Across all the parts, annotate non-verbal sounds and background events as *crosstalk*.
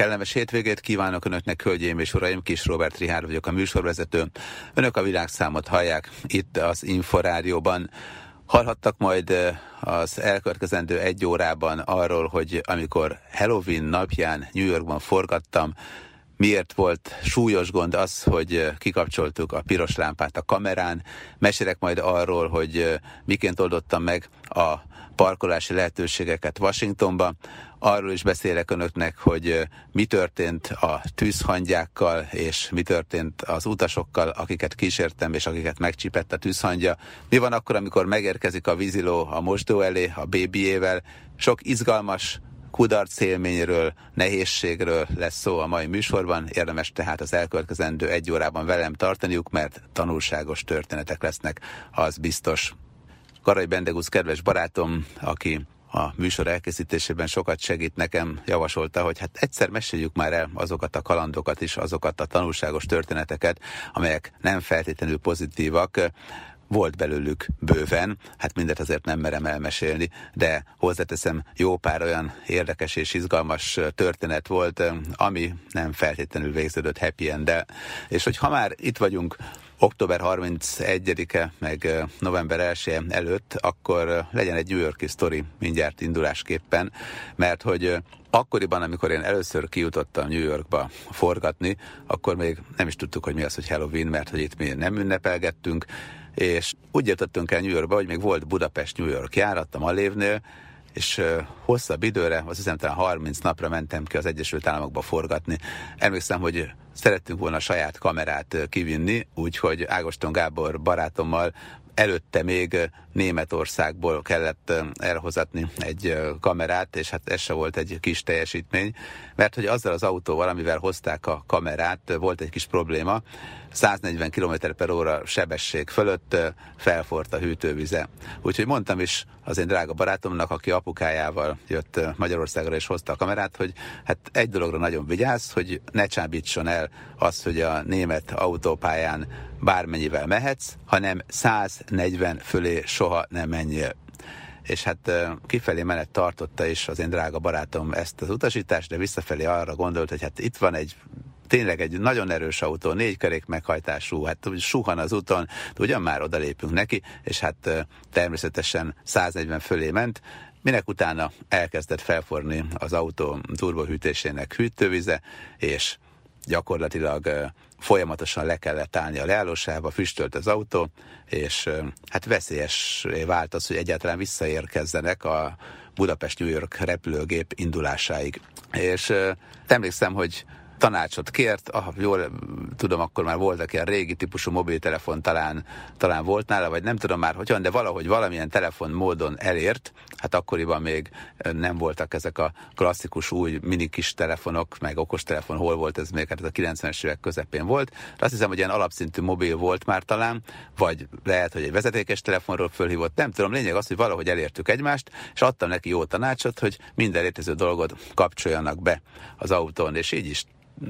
Kellemes hétvégét kívánok Önöknek, hölgyeim és uraim, Kis Robert Rihár vagyok a műsorvezető. Önök a világszámot hallják itt az Inforádióban. Hallhattak majd az elkövetkezendő egy órában arról, hogy amikor Halloween napján New Yorkban forgattam, miért volt súlyos gond az, hogy kikapcsoltuk a piros lámpát a kamerán. Mesélek majd arról, hogy miként oldottam meg a parkolási lehetőségeket Washingtonba. Arról is beszélek önöknek, hogy mi történt a tűzhangyákkal, és mi történt az utasokkal, akiket kísértem, és akiket megcsipett a tűzhangya. Mi van akkor, amikor megérkezik a víziló a mosdó elé, a bébiével. Sok izgalmas, kudarc élményről, nehézségről lesz szó a mai műsorban, érdemes tehát az elkövetkezendő egy órában velem tartaniuk, mert tanulságos történetek lesznek, az biztos. Karai Bendegusz kedves barátom, aki a műsor elkészítésében sokat segít nekem, javasolta, hogy hát egyszer meséljük már el azokat a kalandokat is, azokat a tanulságos történeteket, amelyek nem feltétlenül pozitívak, volt belőlük bőven, hát mindet azért nem merem elmesélni, de hozzáteszem, jó pár olyan érdekes és izgalmas történet volt, ami nem feltétlenül végződött happy end És hogy ha már itt vagyunk október 31-e, meg november 1 előtt, akkor legyen egy New Yorki sztori mindjárt indulásképpen, mert hogy akkoriban, amikor én először kijutottam New Yorkba forgatni, akkor még nem is tudtuk, hogy mi az, hogy Halloween, mert hogy itt mi nem ünnepelgettünk, és úgy jöttöttünk el New Yorkba, hogy még volt Budapest-New York járat a Malévnél, és hosszabb időre, azt hiszem talán 30 napra mentem ki az Egyesült Államokba forgatni. Emlékszem, hogy szerettünk volna saját kamerát kivinni, úgyhogy Ágoston Gábor barátommal előtte még Németországból kellett elhozatni egy kamerát, és hát ez se volt egy kis teljesítmény, mert hogy azzal az autóval, amivel hozták a kamerát, volt egy kis probléma, 140 km per óra sebesség fölött felfort a hűtővize. Úgyhogy mondtam is az én drága barátomnak, aki apukájával jött Magyarországra és hozta a kamerát, hogy hát egy dologra nagyon vigyázz, hogy ne csábítson el az, hogy a német autópályán bármennyivel mehetsz, hanem 140 fölé soha nem menjél. És hát kifelé menet tartotta is az én drága barátom ezt az utasítást, de visszafelé arra gondolt, hogy hát itt van egy tényleg egy nagyon erős autó, négy kerék meghajtású, hát suhan az úton, de ugyan már odalépünk neki, és hát természetesen 140 fölé ment, minek utána elkezdett felforni az autó turbohűtésének hűtővize, és gyakorlatilag folyamatosan le kellett állni a leállósába, füstölt az autó, és hát veszélyes vált az, hogy egyáltalán visszaérkezzenek a Budapest-New York repülőgép indulásáig. És emlékszem, hogy tanácsot kért, ah, jól tudom, akkor már voltak ilyen régi típusú mobiltelefon, talán, talán volt nála, vagy nem tudom már hogyan, de valahogy valamilyen telefon módon elért, hát akkoriban még nem voltak ezek a klasszikus új mini kis telefonok, meg okostelefon, hol volt ez még, hát ez a 90-es évek közepén volt, de azt hiszem, hogy ilyen alapszintű mobil volt már talán, vagy lehet, hogy egy vezetékes telefonról fölhívott, nem tudom, lényeg az, hogy valahogy elértük egymást, és adtam neki jó tanácsot, hogy minden létező dolgot kapcsoljanak be az autón, és így is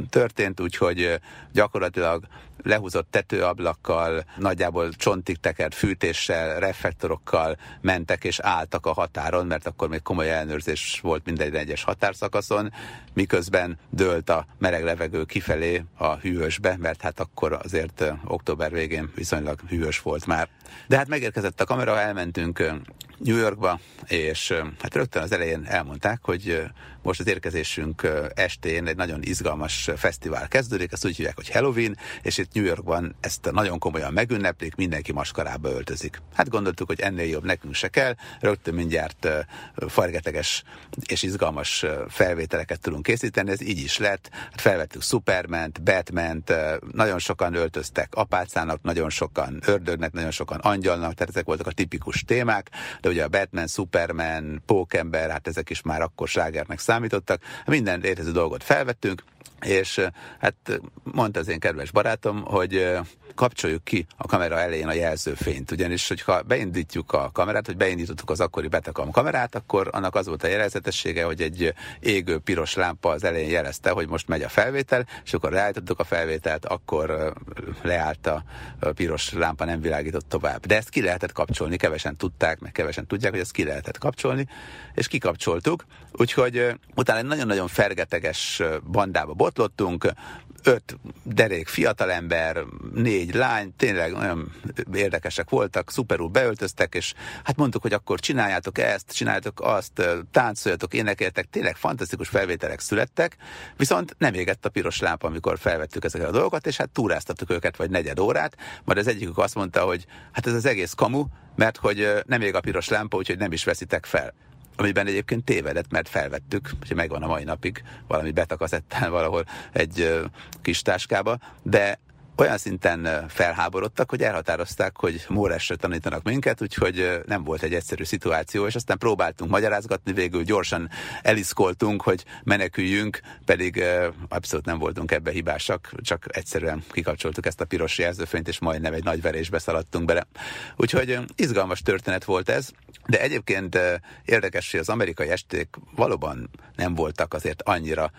történt, úgyhogy gyakorlatilag lehúzott tetőablakkal, nagyjából csontig tekert fűtéssel, reflektorokkal mentek és álltak a határon, mert akkor még komoly ellenőrzés volt minden egyes határszakaszon, miközben dőlt a meleg levegő kifelé a hűvösbe, mert hát akkor azért október végén viszonylag hűvös volt már. De hát megérkezett a kamera, elmentünk New Yorkba, és hát rögtön az elején elmondták, hogy most az érkezésünk estén egy nagyon izgalmas fesztivál kezdődik, ezt úgy hívják, hogy Halloween, és itt New Yorkban ezt nagyon komolyan megünneplik, mindenki maskarába öltözik. Hát gondoltuk, hogy ennél jobb nekünk se kell, rögtön mindjárt fargeteges és izgalmas felvételeket tudunk készíteni, ez így is lett. Hát felvettük Superman-t, Batman-t, nagyon sokan öltöztek apácának, nagyon sokan ördögnek, nagyon sokan angyalnak, tehát ezek voltak a tipikus témák, de ugye a Batman, Superman, Pókember, hát ezek is már akkor slágernek számítottak. Minden létező dolgot felvettünk, és hát mondta az én kedves barátom, hogy kapcsoljuk ki a kamera elején a jelzőfényt, ugyanis hogyha beindítjuk a kamerát, hogy beindítottuk az akkori Betacam kamerát, akkor annak az volt a jelzetessége, hogy egy égő piros lámpa az elején jelezte, hogy most megy a felvétel, és akkor leállítottuk a felvételt, akkor leállt a piros lámpa, nem világított tovább. De ezt ki lehetett kapcsolni, kevesen tudták, meg kevesen kevesen tudják, hogy ezt ki lehetett kapcsolni, és kikapcsoltuk, úgyhogy utána egy nagyon-nagyon fergeteges bandába botlottunk, öt derék fiatalember, négy lány, tényleg nagyon érdekesek voltak, szuperul beöltöztek, és hát mondtuk, hogy akkor csináljátok ezt, csináljátok azt, táncoljatok, énekeltek, tényleg fantasztikus felvételek születtek, viszont nem égett a piros lámpa, amikor felvettük ezeket a dolgokat, és hát túráztattuk őket vagy negyed órát, majd az egyikük azt mondta, hogy hát ez az egész kamu, mert hogy nem ég a piros lámpa, úgyhogy nem is veszitek fel amiben egyébként tévedett, mert felvettük, hogy megvan a mai napig valami betakazettán valahol egy kis táskába, de olyan szinten felháborodtak, hogy elhatározták, hogy Móresre tanítanak minket, úgyhogy nem volt egy egyszerű szituáció, és aztán próbáltunk magyarázgatni, végül gyorsan eliszkoltunk, hogy meneküljünk, pedig abszolút nem voltunk ebbe hibásak, csak egyszerűen kikapcsoltuk ezt a piros jelzőfényt, és majdnem egy nagy verésbe szaladtunk bele. Úgyhogy izgalmas történet volt ez, de egyébként érdekes, hogy az amerikai esték valóban nem voltak azért annyira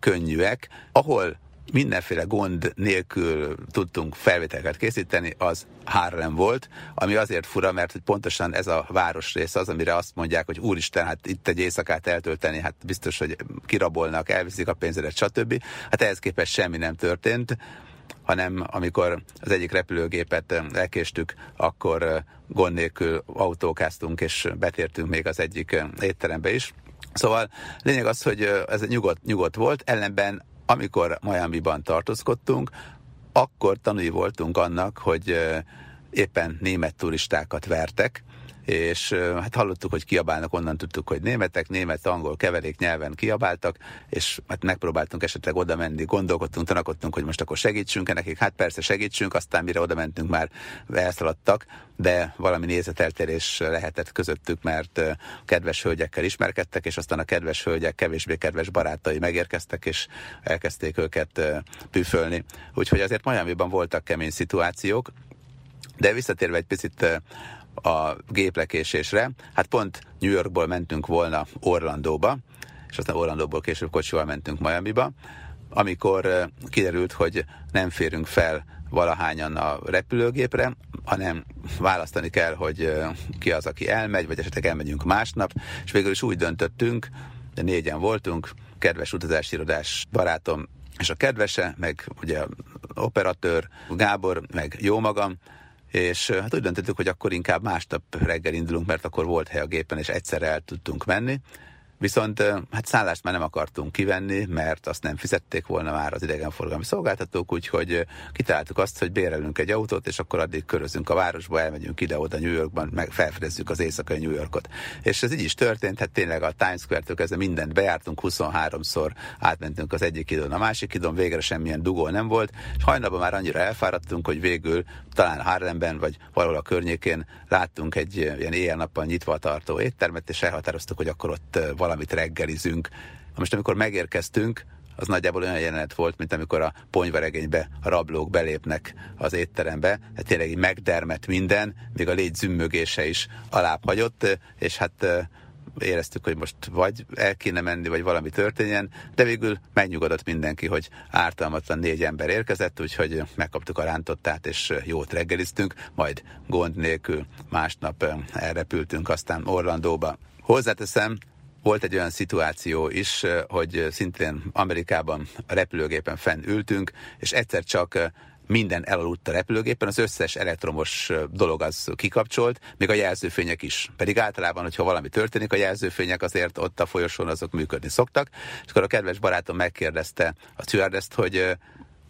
könnyűek, ahol mindenféle gond nélkül tudtunk felvételeket készíteni, az Harlem volt, ami azért fura, mert hogy pontosan ez a városrész az, amire azt mondják, hogy úristen, hát itt egy éjszakát eltölteni, hát biztos, hogy kirabolnak, elviszik a pénzedet, stb. Hát ehhez képest semmi nem történt hanem amikor az egyik repülőgépet elkéstük, akkor gond nélkül autókáztunk, és betértünk még az egyik étterembe is. Szóval lényeg az, hogy ez nyugodt, nyugodt volt, ellenben amikor Miami-ban tartózkodtunk, akkor tanúi voltunk annak, hogy éppen német turistákat vertek, és hát hallottuk, hogy kiabálnak, onnan tudtuk, hogy németek, német, angol keverék nyelven kiabáltak, és hát megpróbáltunk esetleg oda menni, gondolkodtunk, tanakodtunk, hogy most akkor segítsünk-e nekik, hát persze segítsünk, aztán mire oda mentünk már elszaladtak, de valami nézeteltérés lehetett közöttük, mert kedves hölgyekkel ismerkedtek, és aztán a kedves hölgyek kevésbé kedves barátai megérkeztek, és elkezdték őket püfölni. Úgyhogy azért Miami-ban voltak kemény szituációk, de visszatérve egy picit a géplekésésre. Hát pont New Yorkból mentünk volna Orlandóba, és aztán Orlandóból később kocsival mentünk Miami-ba, amikor kiderült, hogy nem férünk fel valahányan a repülőgépre, hanem választani kell, hogy ki az, aki elmegy, vagy esetleg elmegyünk másnap, és végül is úgy döntöttünk, de négyen voltunk, kedves utazási irodás barátom, és a kedvese, meg ugye operatőr Gábor, meg jó magam, és hát úgy döntöttük, hogy akkor inkább másnap reggel indulunk, mert akkor volt hely a gépen, és egyszerre el tudtunk menni. Viszont hát szállást már nem akartunk kivenni, mert azt nem fizették volna már az idegenforgalmi szolgáltatók, úgyhogy kitaláltuk azt, hogy bérelünk egy autót, és akkor addig körözünk a városba, elmegyünk ide-oda New Yorkban, meg felfedezzük az éjszakai New Yorkot. És ez így is történt, hát tényleg a Times Square-től kezdve mindent bejártunk, 23-szor átmentünk az egyik idon, a másik idon, végre semmilyen dugó nem volt, és hajnalban már annyira elfáradtunk, hogy végül talán Harlemben, vagy valahol a környékén láttunk egy ilyen éjjel-nappal nyitva tartó éttermet, és elhatároztuk, hogy akkor ott valamit reggelizünk. Most amikor megérkeztünk, az nagyjából olyan jelenet volt, mint amikor a ponyvaregénybe a rablók belépnek az étterembe, hát tényleg így megdermet minden, még a légy zümmögése is alább és hát éreztük, hogy most vagy el kéne menni, vagy valami történjen, de végül megnyugodott mindenki, hogy ártalmatlan négy ember érkezett, úgyhogy megkaptuk a rántottát, és jót reggeliztünk, majd gond nélkül másnap elrepültünk aztán Orlandóba. Hozzáteszem, volt egy olyan szituáció is, hogy szintén Amerikában a repülőgépen fenn ültünk, és egyszer csak minden elaludt a repülőgépen, az összes elektromos dolog az kikapcsolt, még a jelzőfények is. Pedig általában, hogyha valami történik, a jelzőfények azért ott a folyosón azok működni szoktak. És akkor a kedves barátom megkérdezte a stewardess hogy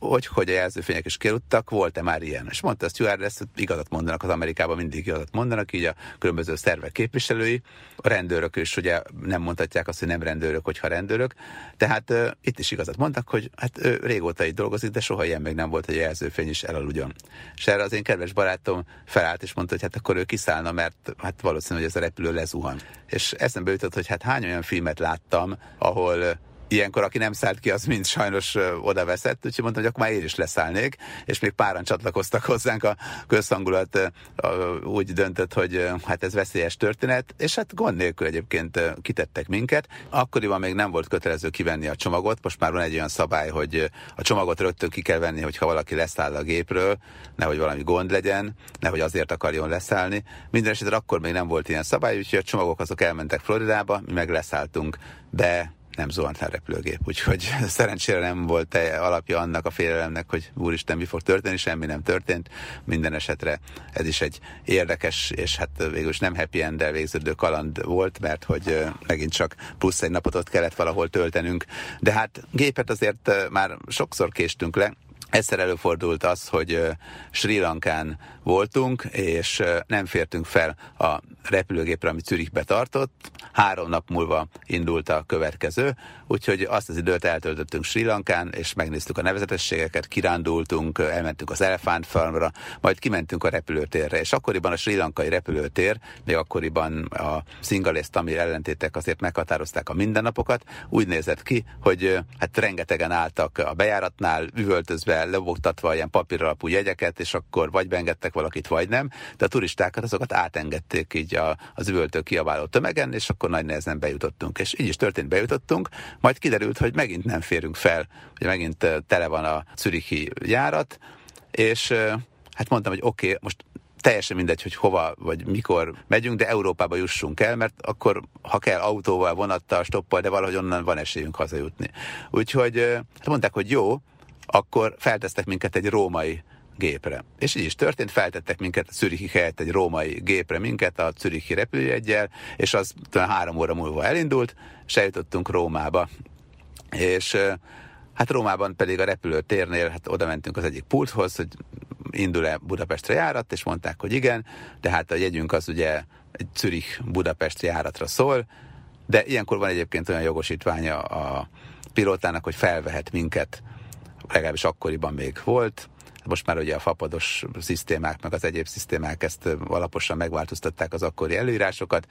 hogy, hogy a jelzőfények is kirúttak, volt-e már ilyen? És mondta a stewardess, hogy igazat mondanak az Amerikában, mindig igazat mondanak, így a különböző szervek képviselői, a rendőrök is ugye nem mondhatják azt, hogy nem rendőrök, hogyha rendőrök. Tehát uh, itt is igazat mondtak, hogy hát ő régóta itt dolgozik, de soha ilyen még nem volt, hogy a jelzőfény is elaludjon. És erre az én kedves barátom felállt és mondta, hogy hát akkor ő kiszállna, mert hát valószínű, hogy ez a repülő lezuhan. És eszembe jutott, hogy hát hány olyan filmet láttam, ahol ilyenkor, aki nem szállt ki, az mind sajnos oda veszett, úgyhogy mondtam, hogy akkor már én is leszállnék, és még páran csatlakoztak hozzánk a közhangulat úgy döntött, hogy hát ez veszélyes történet, és hát gond nélkül egyébként kitettek minket. Akkoriban még nem volt kötelező kivenni a csomagot, most már van egy olyan szabály, hogy a csomagot rögtön ki kell venni, hogyha valaki leszáll a gépről, nehogy valami gond legyen, nehogy azért akarjon leszállni. Minden esetre akkor még nem volt ilyen szabály, úgyhogy a csomagok azok elmentek Floridába, mi meg leszálltunk, de nem zuhant le a repülőgép, úgyhogy *laughs* szerencsére nem volt alapja annak a félelemnek, hogy úristen, mi fog történni, semmi nem történt. Minden esetre ez is egy érdekes, és hát végül is nem happy end végződő kaland volt, mert hogy megint csak plusz egy napot ott kellett valahol töltenünk. De hát gépet azért már sokszor késtünk le, Egyszer előfordult az, hogy Sri Lankán voltunk, és nem fértünk fel a repülőgépre, ami Zürichbe tartott. Három nap múlva indult a következő, úgyhogy azt az időt eltöltöttünk Sri Lankán, és megnéztük a nevezetességeket, kirándultunk, elmentünk az Elephant Farmra, majd kimentünk a repülőtérre, és akkoriban a Sri Lankai repülőtér, még akkoriban a szingalész tamil ellentétek azért meghatározták a mindennapokat, úgy nézett ki, hogy hát rengetegen álltak a bejáratnál, üvöltözve, lebogtatva ilyen papíralapú jegyeket, és akkor vagy beengedtek valakit, vagy nem, de a turistákat azokat átengedték így a, az üvöltő kiabáló tömegen, és akkor nagy nehezen bejutottunk. És így is történt, bejutottunk, majd kiderült, hogy megint nem férünk fel, hogy megint tele van a Zürichi járat, és hát mondtam, hogy oké, okay, most teljesen mindegy, hogy hova vagy mikor megyünk, de Európába jussunk el, mert akkor, ha kell autóval, vonattal, stoppal, de valahogy onnan van esélyünk hazajutni. Úgyhogy hát mondták, hogy jó, akkor feltesztek minket egy római gépre. És így is történt, feltettek minket a Zürichi helyett egy római gépre minket a Zürichi repülőjeggyel, és az három óra múlva elindult, és eljutottunk Rómába. És hát Rómában pedig a repülőtérnél, hát oda mentünk az egyik pulthoz, hogy indul-e Budapestre járat, és mondták, hogy igen, de hát a jegyünk az ugye egy Zürich-Budapest járatra szól, de ilyenkor van egyébként olyan jogosítványa a pilótának, hogy felvehet minket, legalábbis akkoriban még volt, most már ugye a fapados szisztémák, meg az egyéb szisztémák ezt alaposan megváltoztatták az akkori előírásokat,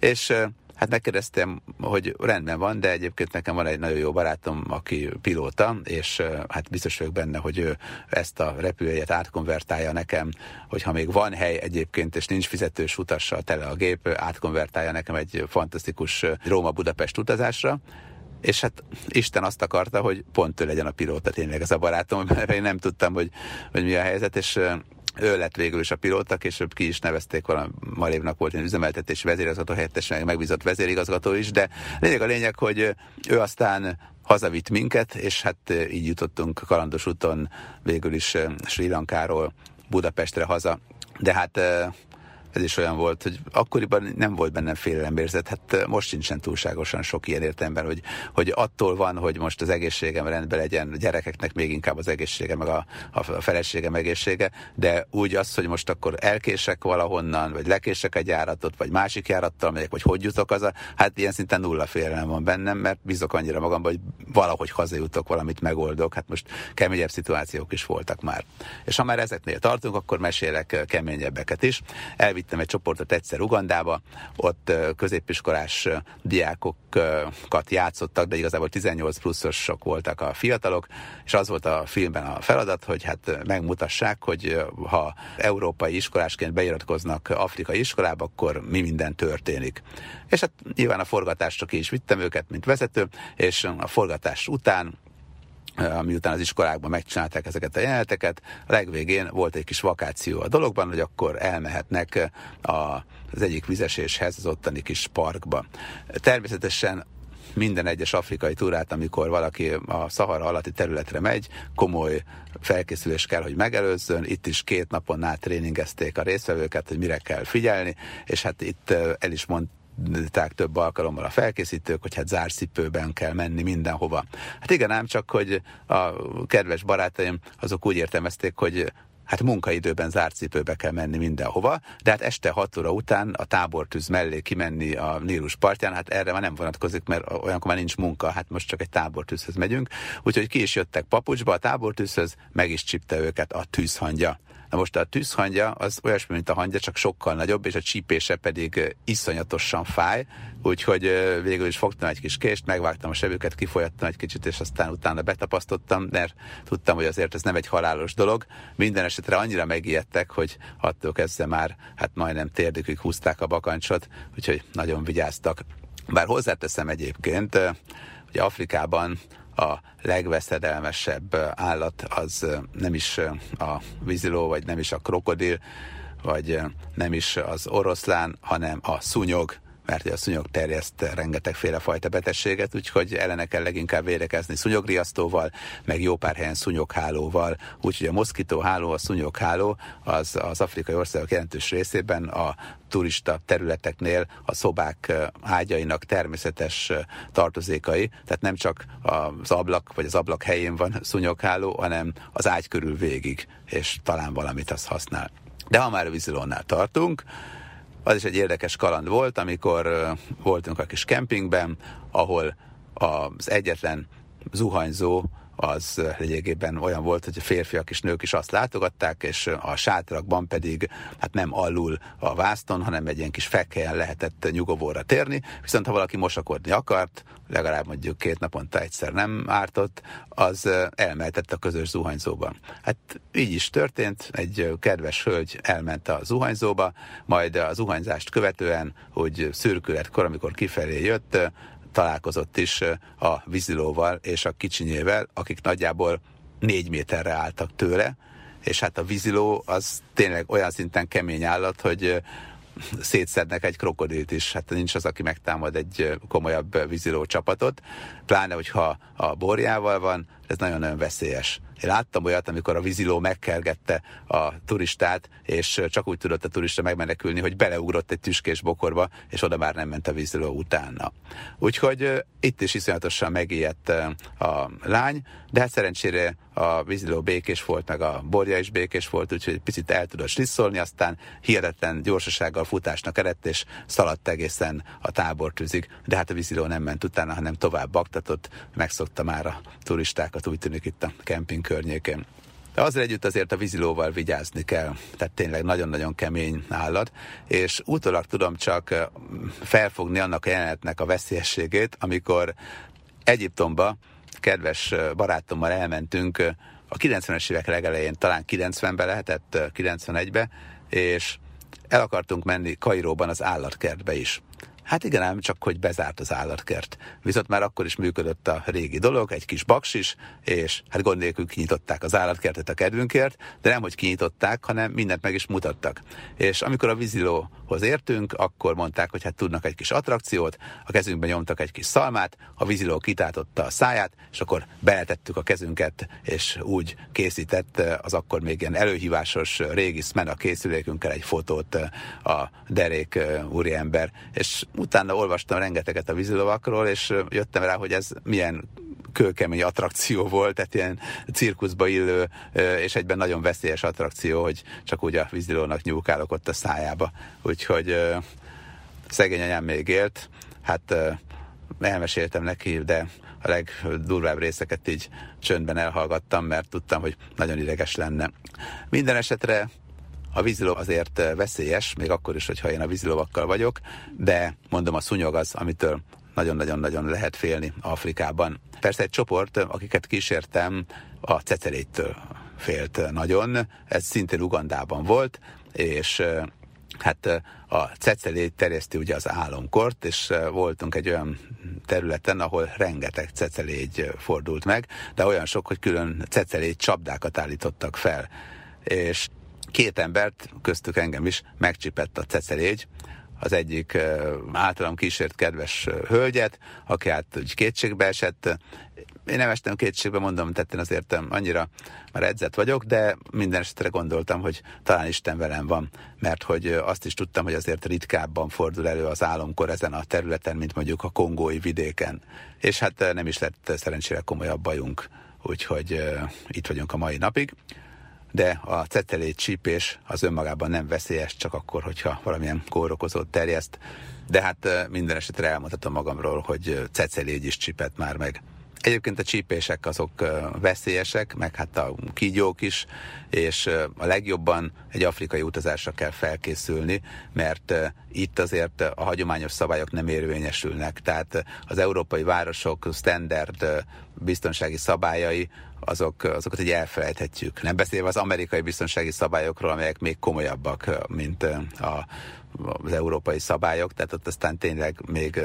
és Hát megkérdeztem, hogy rendben van, de egyébként nekem van egy nagyon jó barátom, aki pilóta, és hát biztos vagyok benne, hogy ő ezt a repülőjét átkonvertálja nekem, hogyha még van hely egyébként, és nincs fizetős utassal tele a gép, átkonvertálja nekem egy fantasztikus Róma-Budapest utazásra, és hát Isten azt akarta, hogy pont ő legyen a pilóta tényleg ez a barátom, mert én nem tudtam, hogy, hogy mi a helyzet, és ő lett végül is a pilóta, később ki is nevezték valami Malévnak volt egy üzemeltetési vezérigazgató helyettes, meg megbízott vezérigazgató is, de lényeg a lényeg, hogy ő aztán hazavitt minket, és hát így jutottunk kalandos úton végül is Sri Lankáról Budapestre haza. De hát ez is olyan volt, hogy akkoriban nem volt bennem félelembérzet, hát most sincsen túlságosan sok ilyen értelemben, hogy, hogy attól van, hogy most az egészségem rendben legyen, a gyerekeknek még inkább az egészsége, meg a, a feleségem egészsége, de úgy az, hogy most akkor elkések valahonnan, vagy lekések egy járatot, vagy másik járattal megyek, vagy hogy jutok az, hát ilyen szinten nulla félelem van bennem, mert bízok annyira magamban, hogy valahogy hazajutok, valamit megoldok, hát most keményebb szituációk is voltak már. És ha már ezeknél tartunk, akkor mesélek keményebbeket is. Elvitt elvittem egy csoportot egyszer Ugandába, ott középiskolás diákokat játszottak, de igazából 18 pluszosok voltak a fiatalok, és az volt a filmben a feladat, hogy hát megmutassák, hogy ha európai iskolásként beiratkoznak afrikai iskolába, akkor mi minden történik. És hát nyilván a forgatásra ki is vittem őket, mint vezető, és a forgatás után miután az iskolákban megcsinálták ezeket a jeleneteket, legvégén volt egy kis vakáció a dologban, hogy akkor elmehetnek a, az egyik vizeséshez, az ottani kis parkba. Természetesen minden egyes afrikai túrát, amikor valaki a Szahara alatti területre megy, komoly felkészülés kell, hogy megelőzzön. Itt is két napon át tréningezték a résztvevőket, hogy mire kell figyelni, és hát itt el is mond, mondták több alkalommal a felkészítők, hogy hát zárszipőben kell menni mindenhova. Hát igen, ám csak, hogy a kedves barátaim azok úgy értelmezték, hogy hát munkaidőben zárt cipőbe kell menni mindenhova, de hát este 6 óra után a tábortűz mellé kimenni a Nílus partján, hát erre már nem vonatkozik, mert olyankor már nincs munka, hát most csak egy tábortűzhöz megyünk, úgyhogy ki is jöttek papucsba a tábortűzhöz, meg is csipte őket a tűzhangja Na most a tűzhangya az olyasmi, mint a hangya, csak sokkal nagyobb, és a csípése pedig iszonyatosan fáj, úgyhogy végül is fogtam egy kis kést, megvágtam a sebüket, kifolyattam egy kicsit, és aztán utána betapasztottam, mert tudtam, hogy azért ez nem egy halálos dolog. Minden esetre annyira megijedtek, hogy attól kezdve már hát majdnem térdükig húzták a bakancsot, úgyhogy nagyon vigyáztak. Bár hozzáteszem egyébként, hogy Afrikában a legveszedelmesebb állat az nem is a víziló, vagy nem is a krokodil, vagy nem is az oroszlán, hanem a szúnyog, mert a szúnyog terjeszt rengetegféle fajta betegséget, úgyhogy ellene kell leginkább védekezni szúnyogriasztóval, meg jó pár helyen szúnyoghálóval, úgyhogy a moszkitóháló, a szúnyogháló az az afrikai országok jelentős részében a turista területeknél a szobák ágyainak természetes tartozékai, tehát nem csak az ablak vagy az ablak helyén van szúnyogháló, hanem az ágy körül végig, és talán valamit az használ. De ha már a vízilónál tartunk, az is egy érdekes kaland volt, amikor voltunk a kis kempingben, ahol az egyetlen zuhanyzó az lényegében olyan volt, hogy a férfiak és nők is azt látogatták, és a sátrakban pedig hát nem alul a vászton, hanem egy ilyen kis fekhelyen lehetett nyugovóra térni, viszont ha valaki mosakodni akart, legalább mondjuk két naponta egyszer nem ártott, az elmehetett a közös zuhanyzóba. Hát így is történt, egy kedves hölgy elment a zuhanyzóba, majd a zuhanyzást követően, hogy szürkületkor, amikor kifelé jött, találkozott is a vízilóval és a kicsinyével, akik nagyjából négy méterre álltak tőle, és hát a víziló az tényleg olyan szinten kemény állat, hogy szétszednek egy krokodilt is. Hát nincs az, aki megtámad egy komolyabb víziló csapatot, pláne, hogyha a borjával van, ez nagyon-nagyon veszélyes. Én láttam olyat, amikor a víziló megkergette a turistát, és csak úgy tudott a turista megmenekülni, hogy beleugrott egy tüskés bokorba, és oda már nem ment a víziló utána. Úgyhogy itt is iszonyatosan megijedt a lány, de hát szerencsére a víziló békés volt, meg a borja is békés volt, úgyhogy picit el tudott slisszolni, aztán hihetetlen gyorsasággal futásnak eredt, és szaladt egészen a tábortűzig, de hát a víziló nem ment utána, hanem tovább baktatott, megszokta már a turistákat, úgy tűnik itt a kemping környékén. De azért együtt azért a vízilóval vigyázni kell. Tehát tényleg nagyon-nagyon kemény állat, és utólag tudom csak felfogni annak a jelenetnek a veszélyességét, amikor Egyiptomba kedves barátommal elmentünk a 90-es évek legelején, talán 90-ben lehetett, 91-be, és el akartunk menni Kairóban az állatkertbe is. Hát igen, ám csak hogy bezárt az állatkert. Viszont már akkor is működött a régi dolog, egy kis baksis, és hát gond nélkül kinyitották az állatkertet a kedvünkért, de nem hogy kinyitották, hanem mindent meg is mutattak. És amikor a vízilóhoz értünk, akkor mondták, hogy hát tudnak egy kis attrakciót, a kezünkben nyomtak egy kis szalmát, a víziló kitátotta a száját, és akkor beletettük a kezünket, és úgy készített az akkor még ilyen előhívásos régi a készülékünkkel egy fotót a derék úriember, és utána olvastam rengeteget a vízilovakról, és jöttem rá, hogy ez milyen kőkemény attrakció volt, tehát ilyen cirkuszba illő, és egyben nagyon veszélyes attrakció, hogy csak úgy a vízilónak nyúlkálok ott a szájába. Úgyhogy szegény anyám még élt, hát elmeséltem neki, de a legdurvább részeket így csöndben elhallgattam, mert tudtam, hogy nagyon ideges lenne. Minden esetre a víziló azért veszélyes, még akkor is, hogyha én a vízilovakkal vagyok, de mondom, a szúnyog az, amitől nagyon-nagyon-nagyon lehet félni Afrikában. Persze egy csoport, akiket kísértem, a ceceléttől félt nagyon. Ez szintén Ugandában volt, és hát a cecelét terjeszti ugye az álomkort, és voltunk egy olyan területen, ahol rengeteg cecelégy fordult meg, de olyan sok, hogy külön cecelégy csapdákat állítottak fel. És két embert, köztük engem is, megcsipett a cecelégy, az egyik általam kísért kedves hölgyet, aki hát úgy kétségbe esett. Én nem estem kétségbe, mondom, tetten azért annyira már edzett vagyok, de minden esetre gondoltam, hogy talán Isten velem van, mert hogy azt is tudtam, hogy azért ritkábban fordul elő az álomkor ezen a területen, mint mondjuk a kongói vidéken. És hát nem is lett szerencsére komolyabb bajunk, úgyhogy itt vagyunk a mai napig de a cetelét csípés az önmagában nem veszélyes, csak akkor, hogyha valamilyen kórokozót terjeszt. De hát minden esetre elmondhatom magamról, hogy cecelégy is csipett már meg, Egyébként a csípések azok veszélyesek, meg hát a kígyók is, és a legjobban egy afrikai utazásra kell felkészülni, mert itt azért a hagyományos szabályok nem érvényesülnek. Tehát az európai városok standard biztonsági szabályai azok, azokat egy elfelejthetjük. Nem beszélve az amerikai biztonsági szabályokról, amelyek még komolyabbak, mint a az európai szabályok, tehát ott aztán tényleg még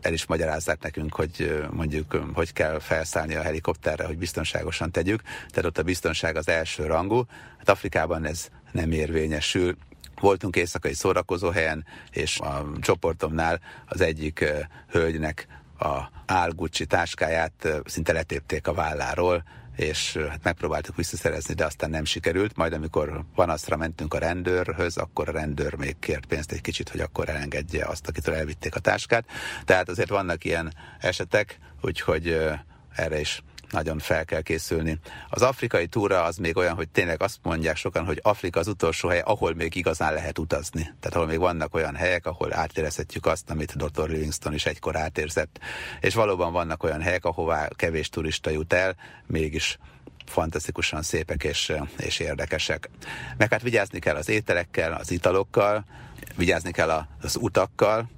el is magyarázzák nekünk, hogy mondjuk hogy kell felszállni a helikopterre, hogy biztonságosan tegyük, tehát ott a biztonság az első rangú. Hát Afrikában ez nem érvényesül. Voltunk éjszakai szórakozóhelyen, és a csoportomnál az egyik hölgynek a álgucsi táskáját szinte letépték a válláról, és hát megpróbáltuk visszaszerezni, de aztán nem sikerült. Majd amikor panaszra mentünk a rendőrhöz, akkor a rendőr még kért pénzt egy kicsit, hogy akkor elengedje azt, akitől elvitték a táskát. Tehát azért vannak ilyen esetek, úgyhogy erre is nagyon fel kell készülni. Az afrikai túra az még olyan, hogy tényleg azt mondják sokan, hogy Afrika az utolsó hely, ahol még igazán lehet utazni. Tehát ahol még vannak olyan helyek, ahol átérezhetjük azt, amit Dr. Livingston is egykor átérzett. És valóban vannak olyan helyek, ahová kevés turista jut el, mégis fantasztikusan szépek és, és érdekesek. Meg hát vigyázni kell az ételekkel, az italokkal, vigyázni kell az utakkal.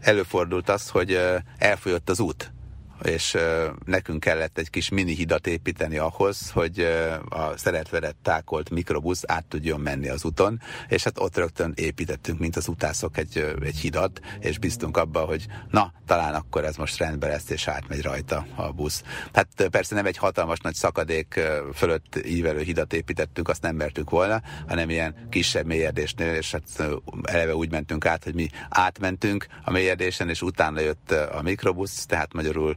Előfordult az, hogy elfolyott az út és nekünk kellett egy kis mini hidat építeni ahhoz, hogy a szeretvedett tákolt mikrobusz át tudjon menni az úton, és hát ott rögtön építettünk, mint az utászok egy, egy hidat, és biztunk abba, hogy na, talán akkor ez most rendben lesz, és átmegy rajta a busz. Hát persze nem egy hatalmas nagy szakadék fölött ívelő hidat építettünk, azt nem mertük volna, hanem ilyen kisebb mélyedésnél, és hát eleve úgy mentünk át, hogy mi átmentünk a mélyedésen, és utána jött a mikrobusz, tehát magyarul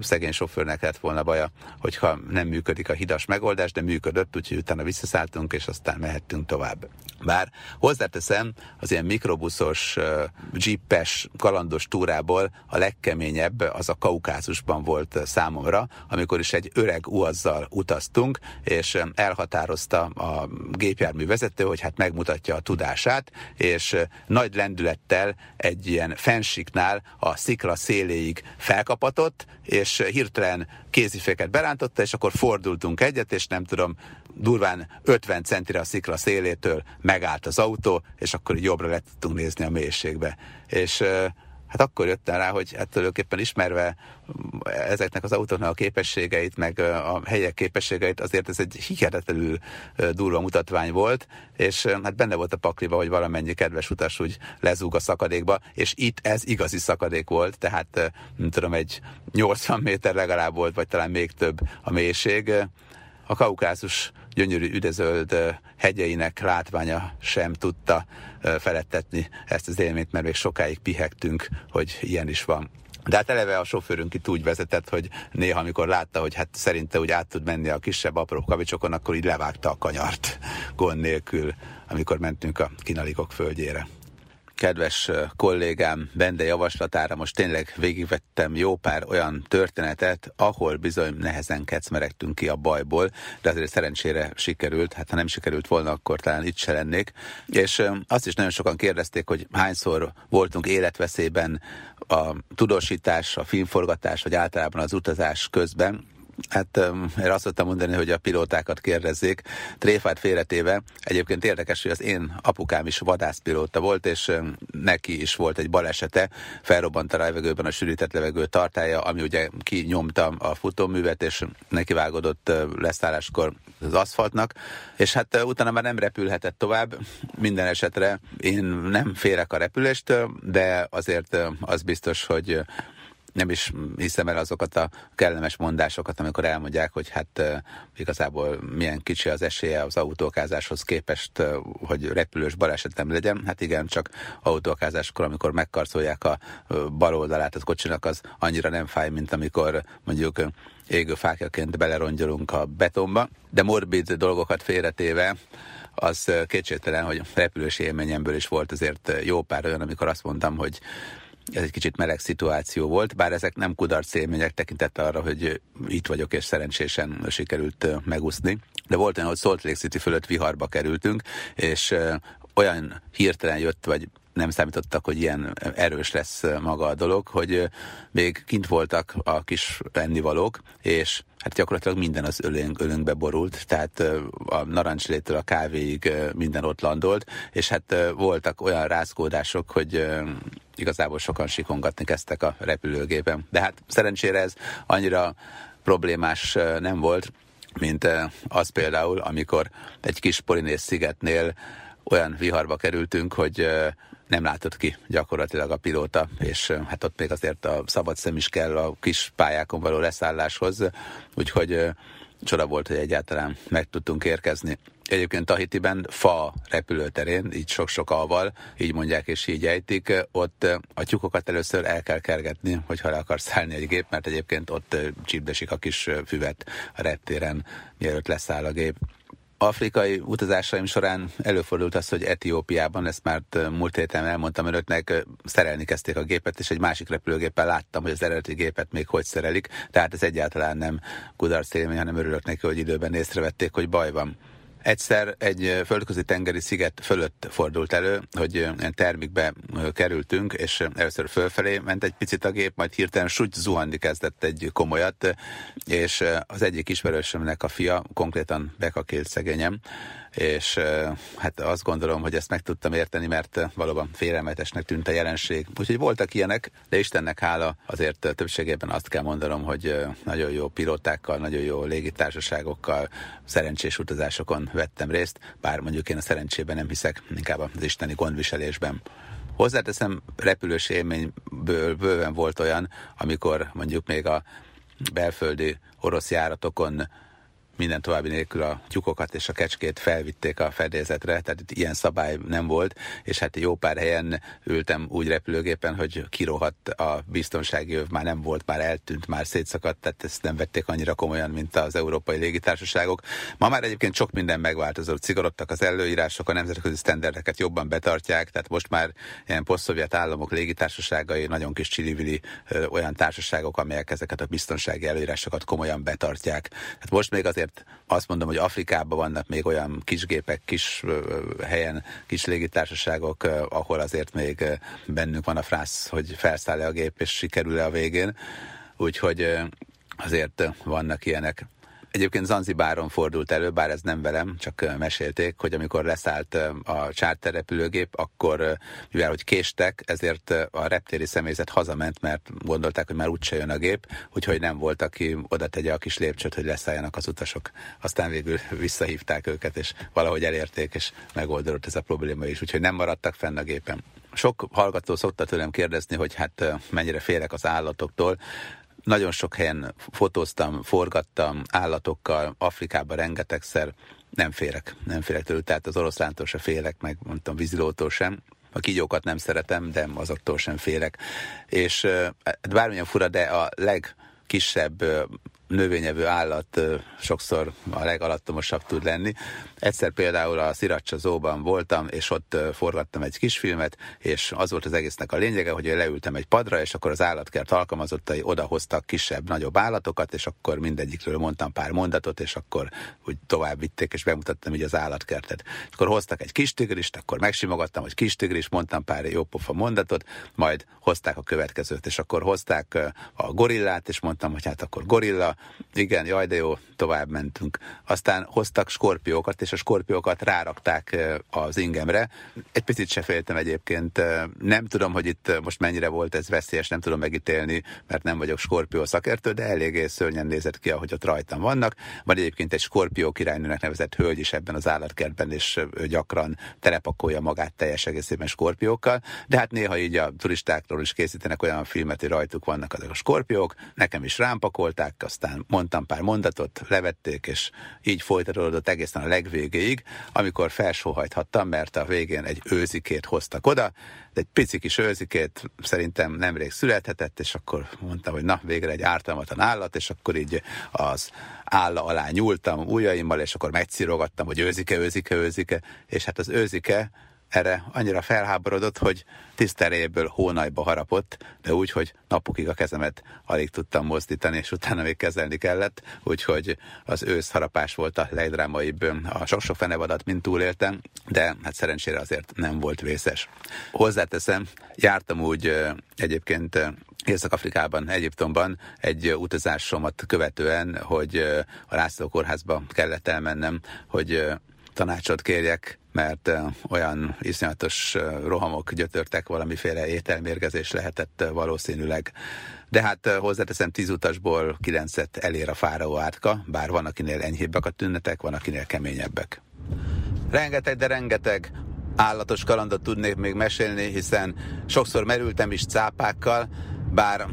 szegény sofőrnek lett volna baja, hogyha nem működik a hidas megoldás, de működött, úgyhogy utána visszaszálltunk, és aztán mehettünk tovább. Bár hozzáteszem, az ilyen mikrobuszos, jeepes, kalandos túrából a legkeményebb az a Kaukázusban volt számomra, amikor is egy öreg uazzal utaztunk, és elhatározta a gépjármű vezető, hogy hát megmutatja a tudását, és nagy lendülettel egy ilyen fensiknál a szikla széléig felkapatott, és hirtelen kéziféket berántotta, és akkor fordultunk egyet, és nem tudom, durván 50 centire a szikla szélétől megállt az autó, és akkor jobbra le tudtunk nézni a mélységbe. És hát akkor jöttem rá, hogy hát tulajdonképpen ismerve ezeknek az autóknak a képességeit, meg a helyek képességeit, azért ez egy hihetetlenül durva mutatvány volt, és hát benne volt a pakliba, hogy valamennyi kedves utas úgy lezúg a szakadékba, és itt ez igazi szakadék volt, tehát nem tudom, egy 80 méter legalább volt, vagy talán még több a mélység. A kaukázus gyönyörű üdezöld hegyeinek látványa sem tudta felettetni ezt az élményt, mert még sokáig pihegtünk, hogy ilyen is van. De hát eleve a sofőrünk itt úgy vezetett, hogy néha, amikor látta, hogy hát szerinte úgy át tud menni a kisebb apró kavicsokon, akkor így levágta a kanyart gond nélkül, amikor mentünk a kinalikok földjére kedves kollégám Bende javaslatára most tényleg végigvettem jó pár olyan történetet, ahol bizony nehezen kecmeregtünk ki a bajból, de azért szerencsére sikerült, hát ha nem sikerült volna, akkor talán itt se lennék. És azt is nagyon sokan kérdezték, hogy hányszor voltunk életveszélyben a tudósítás, a filmforgatás, vagy általában az utazás közben, Hát erre azt szoktam mondani, hogy a pilótákat kérdezzék. Tréfát félretéve, egyébként érdekes, hogy az én apukám is vadászpilóta volt, és neki is volt egy balesete, felrobbant a levegőben a sűrített levegő tartája, ami ugye kinyomta a futóművet, és nekivágodott leszálláskor az aszfaltnak, és hát utána már nem repülhetett tovább. Minden esetre én nem félek a repüléstől, de azért az biztos, hogy nem is hiszem el azokat a kellemes mondásokat, amikor elmondják, hogy hát igazából milyen kicsi az esélye az autókázáshoz képest, hogy repülős balesetem legyen. Hát igen, csak autókázáskor, amikor megkarcolják a bal oldalát a kocsinak, az annyira nem fáj, mint amikor mondjuk égő fákjaként belerongyolunk a betonba. De morbid dolgokat félretéve, az kétségtelen, hogy repülős élményemből is volt azért jó pár olyan, amikor azt mondtam, hogy ez egy kicsit meleg szituáció volt, bár ezek nem kudarc élmények tekintettel arra, hogy itt vagyok és szerencsésen sikerült megúszni. De volt olyan, hogy Salt Lake City fölött viharba kerültünk, és olyan hirtelen jött, vagy nem számítottak, hogy ilyen erős lesz maga a dolog, hogy még kint voltak a kis ennivalók, és hát gyakorlatilag minden az ölünk, ölünkbe borult, tehát a narancslétől a kávéig minden ott landolt, és hát voltak olyan rázkódások, hogy igazából sokan sikongatni kezdtek a repülőgépen. De hát szerencsére ez annyira problémás nem volt, mint az például, amikor egy kis polinész szigetnél olyan viharba kerültünk, hogy nem látott ki gyakorlatilag a pilóta, és hát ott még azért a szabad szem is kell a kis pályákon való leszálláshoz, úgyhogy csoda volt, hogy egyáltalán meg tudtunk érkezni. Egyébként Tahitiben fa repülőterén, így sok-sok alval, így mondják és így ejtik, ott a tyúkokat először el kell kergetni, hogyha le akarsz szállni egy gép, mert egyébként ott csípdesik a kis füvet a reptéren, mielőtt leszáll a gép afrikai utazásaim során előfordult az, hogy Etiópiában, ezt már múlt héten elmondtam önöknek, szerelni kezdték a gépet, és egy másik repülőgéppel láttam, hogy az eredeti gépet még hogy szerelik, tehát ez egyáltalán nem kudarc élmény, hanem örülök neki, hogy időben észrevették, hogy baj van. Egyszer egy földközi tengeri sziget fölött fordult elő, hogy termikbe kerültünk, és először fölfelé ment egy picit a gép, majd hirtelen súgy zuhanni kezdett egy komolyat, és az egyik ismerősömnek a fia konkrétan bekakélt szegényem, és hát azt gondolom, hogy ezt meg tudtam érteni, mert valóban félelmetesnek tűnt a jelenség. Úgyhogy voltak ilyenek, de Istennek hála azért többségében azt kell mondanom, hogy nagyon jó pilótákkal, nagyon jó légitársaságokkal, szerencsés utazásokon vettem részt, bár mondjuk én a szerencsében nem hiszek, inkább az isteni gondviselésben. Hozzáteszem, repülős élményből bőven volt olyan, amikor mondjuk még a belföldi orosz járatokon minden további nélkül a tyúkokat és a kecskét felvitték a fedélzetre, tehát itt ilyen szabály nem volt, és hát jó pár helyen ültem úgy repülőgépen, hogy kirohadt a biztonsági öv, már nem volt, már eltűnt, már szétszakadt, tehát ezt nem vették annyira komolyan, mint az európai légitársaságok. Ma már egyébként sok minden megváltozott, szigorodtak az előírások, a nemzetközi sztenderdeket jobban betartják, tehát most már ilyen posztszovjet államok légitársaságai, nagyon kis csilivili olyan társaságok, amelyek ezeket a biztonsági előírásokat komolyan betartják. Tehát most még azért azért azt mondom, hogy Afrikában vannak még olyan kisgépek, kis helyen, kis légitársaságok, ahol azért még bennünk van a frász, hogy felszáll-e a gép, és sikerül-e a végén. Úgyhogy azért vannak ilyenek. Egyébként Zanzibáron fordult elő, bár ez nem velem, csak mesélték, hogy amikor leszállt a repülőgép, akkor mivel hogy késtek, ezért a reptéri személyzet hazament, mert gondolták, hogy már úgyse jön a gép, úgyhogy nem volt, aki oda tegye a kis lépcsőt, hogy leszálljanak az utasok. Aztán végül *laughs* visszahívták őket, és valahogy elérték, és megoldódott ez a probléma is, úgyhogy nem maradtak fenn a gépen. Sok hallgató szokta tőlem kérdezni, hogy hát mennyire félek az állatoktól nagyon sok helyen fotóztam, forgattam állatokkal, Afrikában rengetegszer, nem félek, nem félek tőlük, tehát az oroszlántól se félek, meg mondtam vízilótól sem, a kígyókat nem szeretem, de azoktól sem félek. És hát bármilyen fura, de a legkisebb növényevő állat sokszor a legalattomosabb tud lenni. Egyszer például a Sziracsa Zóban voltam, és ott forgattam egy kisfilmet, és az volt az egésznek a lényege, hogy leültem egy padra, és akkor az állatkert alkalmazottai odahoztak kisebb, nagyobb állatokat, és akkor mindegyikről mondtam pár mondatot, és akkor úgy tovább vitték, és bemutattam így az állatkertet. És akkor hoztak egy kis tigrist, akkor megsimogattam, hogy kis tigris, mondtam pár jópofa mondatot, majd hozták a következőt, és akkor hozták a gorillát, és mondtam, hogy hát akkor gorilla, igen, jaj, de jó, tovább mentünk. Aztán hoztak skorpiókat, és a skorpiókat rárakták az ingemre. Egy picit se féltem egyébként. Nem tudom, hogy itt most mennyire volt ez veszélyes, nem tudom megítélni, mert nem vagyok skorpió szakértő, de eléggé szörnyen nézett ki, ahogy ott rajtam vannak. Van egyébként egy skorpió királynőnek nevezett hölgy is ebben az állatkertben, és ő gyakran telepakolja magát teljes egészében skorpiókkal, de hát néha így a turistákról is készítenek olyan filmet, hogy rajtuk vannak azok a skorpiók, nekem is rámpakolták, aztán mondtam pár mondatot, levették, és így folytatódott egészen a legvégéig, amikor felsóhajthattam, mert a végén egy őzikét hoztak oda, de egy pici kis őzikét szerintem nemrég születhetett, és akkor mondtam, hogy na, végre egy ártalmatlan állat, és akkor így az álla alá nyúltam ujjaimmal, és akkor megcirogattam, hogy őzike, őzike, őzike, és hát az őzike erre annyira felháborodott, hogy tiszteréből hónajba harapott, de úgy, hogy napokig a kezemet alig tudtam mozdítani, és utána még kezelni kellett, úgyhogy az ősz harapás volt a legdrámaibb, a sok-sok fenevadat mind túléltem, de hát szerencsére azért nem volt vészes. Hozzáteszem, jártam úgy egyébként Észak-Afrikában, Egyiptomban egy utazásomat követően, hogy a László kórházba kellett elmennem, hogy tanácsot kérjek, mert olyan iszonyatos rohamok gyötörtek, valamiféle ételmérgezés lehetett valószínűleg. De hát hozzáteszem, tíz utasból kilencet elér a fáraó átka, bár van, akinél enyhébbek a tünetek, van, akinél keményebbek. Rengeteg, de rengeteg állatos kalandot tudnék még mesélni, hiszen sokszor merültem is cápákkal, bár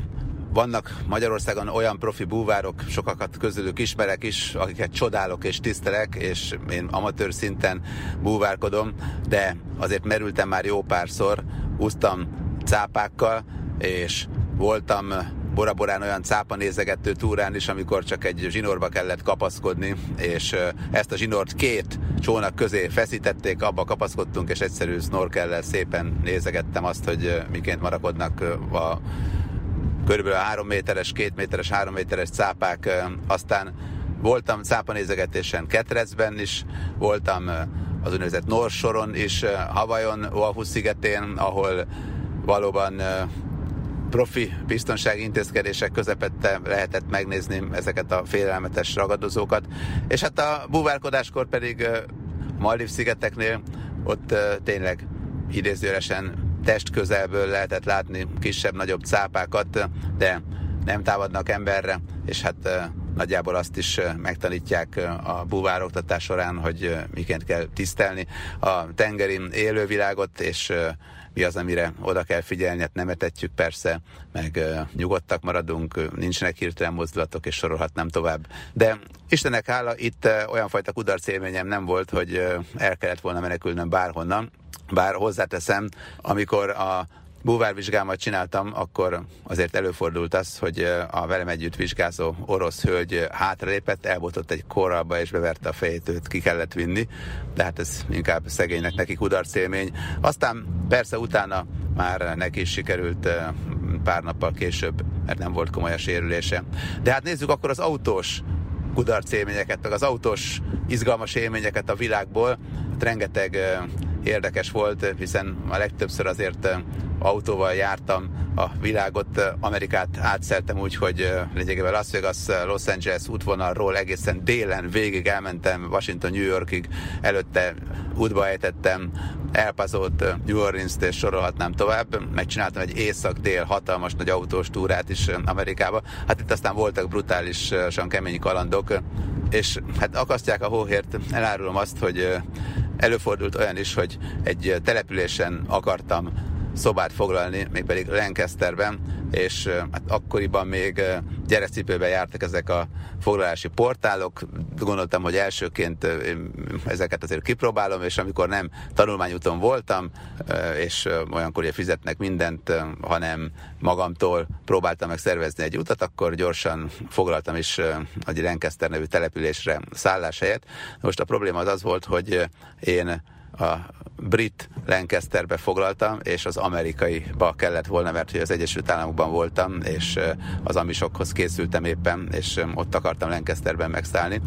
vannak Magyarországon olyan profi búvárok, sokakat közülük ismerek is, akiket csodálok és tisztelek, és én amatőr szinten búvárkodom, de azért merültem már jó párszor, úsztam cápákkal, és voltam Boraborán olyan cápa nézegető túrán is, amikor csak egy zsinórba kellett kapaszkodni, és ezt a zsinort két csónak közé feszítették, abba kapaszkodtunk, és egyszerű snorkellel szépen nézegettem azt, hogy miként marakodnak a körülbelül 3 méteres, 2 méteres, 3 méteres cápák, aztán voltam cápanézegetésen Ketrecben is, voltam az úgynevezett Norsoron is, Havajon, Oahu szigetén, ahol valóban profi biztonsági intézkedések közepette lehetett megnézni ezeket a félelmetes ragadozókat. És hát a búvárkodáskor pedig Maldiv szigeteknél ott tényleg idézőjelesen test közelből lehetett látni kisebb-nagyobb cápákat, de nem támadnak emberre, és hát nagyjából azt is megtanítják a búvároktatás során, hogy miként kell tisztelni a tengeri élővilágot, és mi az, amire oda kell figyelni, hát nem etetjük persze, meg nyugodtak maradunk, nincsenek hirtelen mozdulatok, és sorolhatnám tovább. De Istenek hála, itt olyan fajta kudarc élményem nem volt, hogy el kellett volna menekülnöm bárhonnan, bár hozzáteszem, amikor a búvárvizsgámat csináltam, akkor azért előfordult az, hogy a velem együtt vizsgázó orosz hölgy hátralépett, elbotott egy korralba és beverte a fejét, őt ki kellett vinni, de hát ez inkább szegénynek neki kudarc élmény. Aztán persze utána már neki is sikerült pár nappal később, mert nem volt komoly a sérülése. De hát nézzük akkor az autós kudarc élményeket, meg az autós izgalmas élményeket a világból. Hát rengeteg érdekes volt, hiszen a legtöbbször azért autóval jártam a világot, Amerikát átszeltem úgy, hogy lényegében Las Vegas, Los Angeles útvonalról egészen délen végig elmentem Washington, New Yorkig, előtte útba ejtettem elpazót New Orleans-t és sorolhatnám tovább. Megcsináltam egy észak-dél hatalmas nagy autós túrát is Amerikába. Hát itt aztán voltak brutálisan kemény kalandok, és hát akasztják a hóhért. Elárulom azt, hogy előfordult olyan is, hogy egy településen akartam szobát foglalni, mégpedig Lancasterben, és hát akkoriban még gyerekcipőben jártak ezek a foglalási portálok. Gondoltam, hogy elsőként ezeket azért kipróbálom, és amikor nem tanulmányúton voltam, és olyankor ugye fizetnek mindent, hanem magamtól próbáltam meg szervezni egy utat, akkor gyorsan foglaltam is egy Lancaster nevű településre szálláshelyet. Most a probléma az az volt, hogy én a brit Lancasterbe foglaltam, és az amerikaiba kellett volna, mert hogy az Egyesült Államokban voltam, és az amisokhoz készültem éppen, és ott akartam Lancasterben megszállni.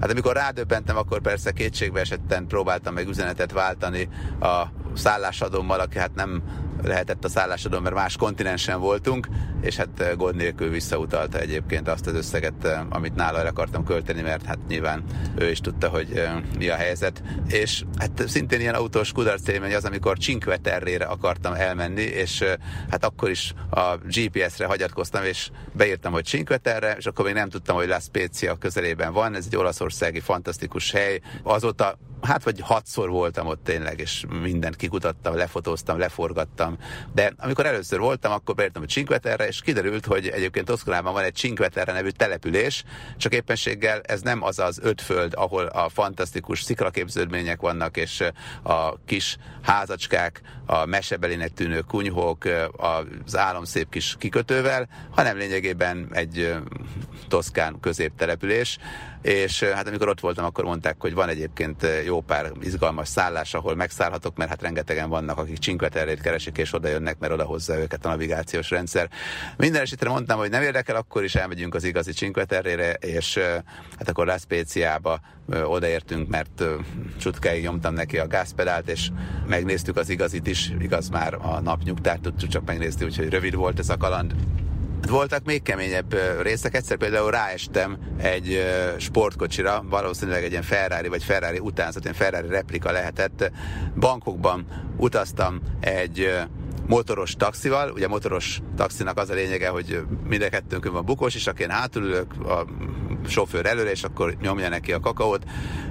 Hát amikor rádöbbentem, akkor persze kétségbe esetten próbáltam meg üzenetet váltani a szállásadómmal, aki hát nem lehetett a szállásadó, mert más kontinensen voltunk, és hát gond nélkül visszautalta egyébként azt az összeget, amit nála el akartam költeni, mert hát nyilván ő is tudta, hogy mi a helyzet. És hát szintén ilyen autós kudarc élmény az, amikor Cinque Terrére akartam elmenni, és hát akkor is a GPS-re hagyatkoztam, és beírtam, hogy Cinque Terre, és akkor még nem tudtam, hogy La Spezia közelében van, ez egy olaszországi fantasztikus hely. Azóta hát vagy hatszor voltam ott tényleg, és mindent kikutattam, lefotóztam, leforgattam. De amikor először voltam, akkor beértem a Cinque és kiderült, hogy egyébként Toszkolában van egy Cinque nevű település, csak éppenséggel ez nem az az öt föld, ahol a fantasztikus sziklaképződmények vannak, és a kis házacskák, a mesebelinek tűnő kunyhók, az álomszép kis kikötővel, hanem lényegében egy toszkán középtelepülés, és hát amikor ott voltam, akkor mondták, hogy van egyébként jó pár izgalmas szállás, ahol megszállhatok, mert hát rengetegen vannak, akik Csinkveterrét keresik, és oda jönnek, mert oda hozza őket a navigációs rendszer. Minden esetre mondtam, hogy nem érdekel, akkor is elmegyünk az igazi Csinkveterrére, és hát akkor La Speciába odaértünk, mert csutkáig nyomtam neki a gázpedált, és megnéztük az igazit is, igaz már a napnyugtát tudtuk csak megnézni, úgyhogy rövid volt ez a kaland. Voltak még keményebb részek, egyszer például ráestem egy sportkocsira, valószínűleg egy ilyen Ferrari vagy Ferrari utánzat, ilyen Ferrari replika lehetett. Bankokban utaztam egy motoros taxival. Ugye motoros taxinak az a lényege, hogy mind kettőnkön van bukós, és aki én hátul ülök, a sofőr előre, és akkor nyomja neki a kakaót,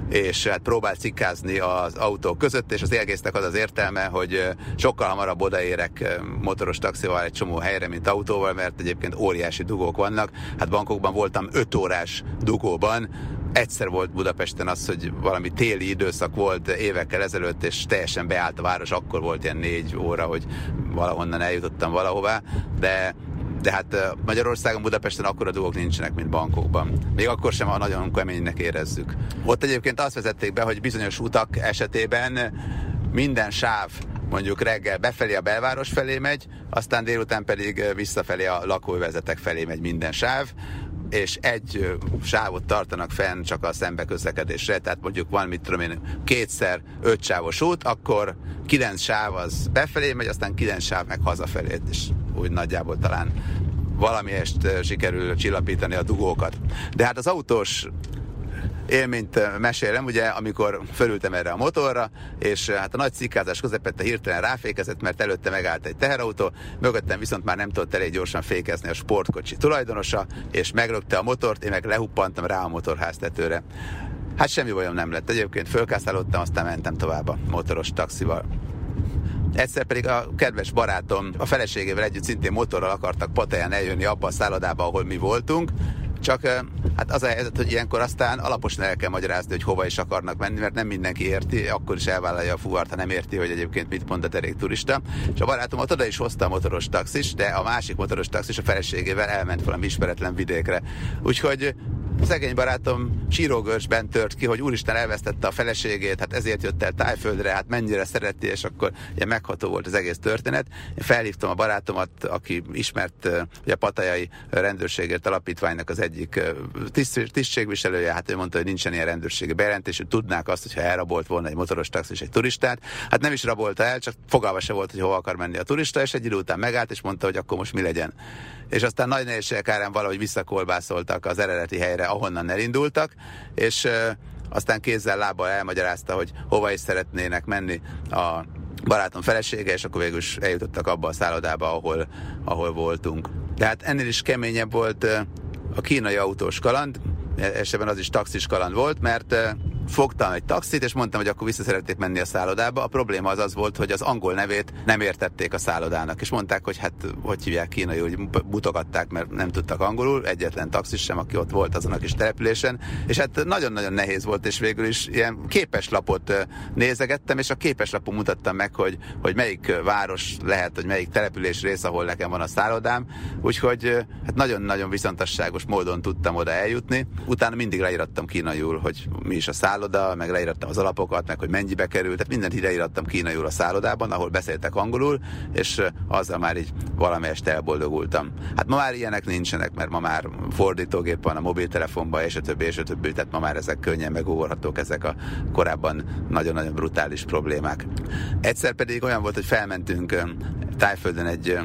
és hát próbál cikkázni az autó között, és az egésznek az az értelme, hogy sokkal hamarabb odaérek motoros taxival egy csomó helyre, mint autóval, mert egyébként óriási dugók vannak. Hát bankokban voltam 5 órás dugóban, egyszer volt Budapesten az, hogy valami téli időszak volt évekkel ezelőtt, és teljesen beállt a város, akkor volt ilyen négy óra, hogy valahonnan eljutottam valahová, de de hát Magyarországon, Budapesten akkor a dolgok nincsenek, mint bankokban. Még akkor sem a nagyon keménynek érezzük. Ott egyébként azt vezették be, hogy bizonyos utak esetében minden sáv mondjuk reggel befelé a belváros felé megy, aztán délután pedig visszafelé a lakóvezetek felé megy minden sáv, és egy sávot tartanak fenn csak a szembeközlekedésre, tehát mondjuk van, mit tudom én, kétszer öt sávos út, akkor kilenc sáv az befelé megy, aztán kilenc sáv meg hazafelé, és úgy nagyjából talán valamiest sikerül csillapítani a dugókat. De hát az autós élményt mesélem, ugye, amikor fölültem erre a motorra, és hát a nagy cikkázás közepette hirtelen ráfékezett, mert előtte megállt egy teherautó, mögöttem viszont már nem tudott elég gyorsan fékezni a sportkocsi tulajdonosa, és megrögte a motort, én meg lehuppantam rá a motorháztetőre. Hát semmi bajom nem lett. Egyébként fölkászálódtam, aztán mentem tovább a motoros taxival. Egyszer pedig a kedves barátom a feleségével együtt szintén motorral akartak Pataján eljönni abba a szállodába, ahol mi voltunk, csak hát az a helyzet, hogy ilyenkor aztán alaposan el kell magyarázni, hogy hova is akarnak menni, mert nem mindenki érti, akkor is elvállalja a fuvart, ha nem érti, hogy egyébként mit mond a derék turista. És a barátomat oda is hozta a motoros taxis, de a másik motoros taxis a feleségével elment valami ismeretlen vidékre. Úgyhogy szegény barátom sírógörcsben tört ki, hogy úristen elvesztette a feleségét, hát ezért jött el Tájföldre, hát mennyire szereti, és akkor ilyen megható volt az egész történet. Én felhívtam a barátomat, aki ismert ugye a Patajai rendőrségért alapítványnak az egyik tiszt, tisztségviselője, hát ő mondta, hogy nincsen ilyen rendőrségi bejelentés, hogy tudnák azt, hogyha elrabolt volna egy motoros taxis egy turistát. Hát nem is rabolta el, csak fogalma se volt, hogy hova akar menni a turista, és egy idő után megállt, és mondta, hogy akkor most mi legyen. És aztán nagy nehézségek árán valahogy visszakolbászoltak az eredeti helyre, ahonnan elindultak, és aztán kézzel lábbal elmagyarázta, hogy hova is szeretnének menni a barátom felesége, és akkor végül is eljutottak abba a szállodába, ahol, ahol voltunk. De hát ennél is keményebb volt a kínai autós kaland, esetben az is taxis kaland volt, mert fogtam egy taxit, és mondtam, hogy akkor vissza szeretnék menni a szállodába. A probléma az az volt, hogy az angol nevét nem értették a szállodának, és mondták, hogy hát hogy hívják kínai, hogy mutogatták, mert nem tudtak angolul, egyetlen taxis sem, aki ott volt azon a kis településen, és hát nagyon-nagyon nehéz volt, és végül is ilyen képeslapot nézegettem, és a képeslapon mutattam meg, hogy, hogy melyik város lehet, hogy melyik település rész, ahol nekem van a szállodám, úgyhogy hát nagyon-nagyon viszontasságos módon tudtam oda eljutni. Utána mindig leírattam kínaiul, hogy mi is a szálloda, szálloda, meg leírattam az alapokat, meg hogy mennyibe került, tehát mindent ide írattam kínaiul a szállodában, ahol beszéltek angolul, és azzal már így valamelyest elboldogultam. Hát ma már ilyenek nincsenek, mert ma már fordítógép van a mobiltelefonban, és a többi, és a többi, tehát ma már ezek könnyen megugorhatók, ezek a korábban nagyon-nagyon brutális problémák. Egyszer pedig olyan volt, hogy felmentünk Tájföldön egy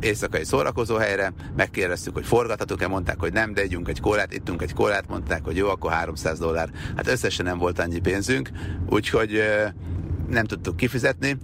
éjszakai szórakozó helyre, megkérdeztük, hogy forgathatunk-e, mondták, hogy nem, de együnk egy kólát, ittunk egy kólát, mondták, hogy jó, akkor 300 dollár. Hát összesen nem volt annyi pénzünk, úgyhogy nem tudtuk kifizetni,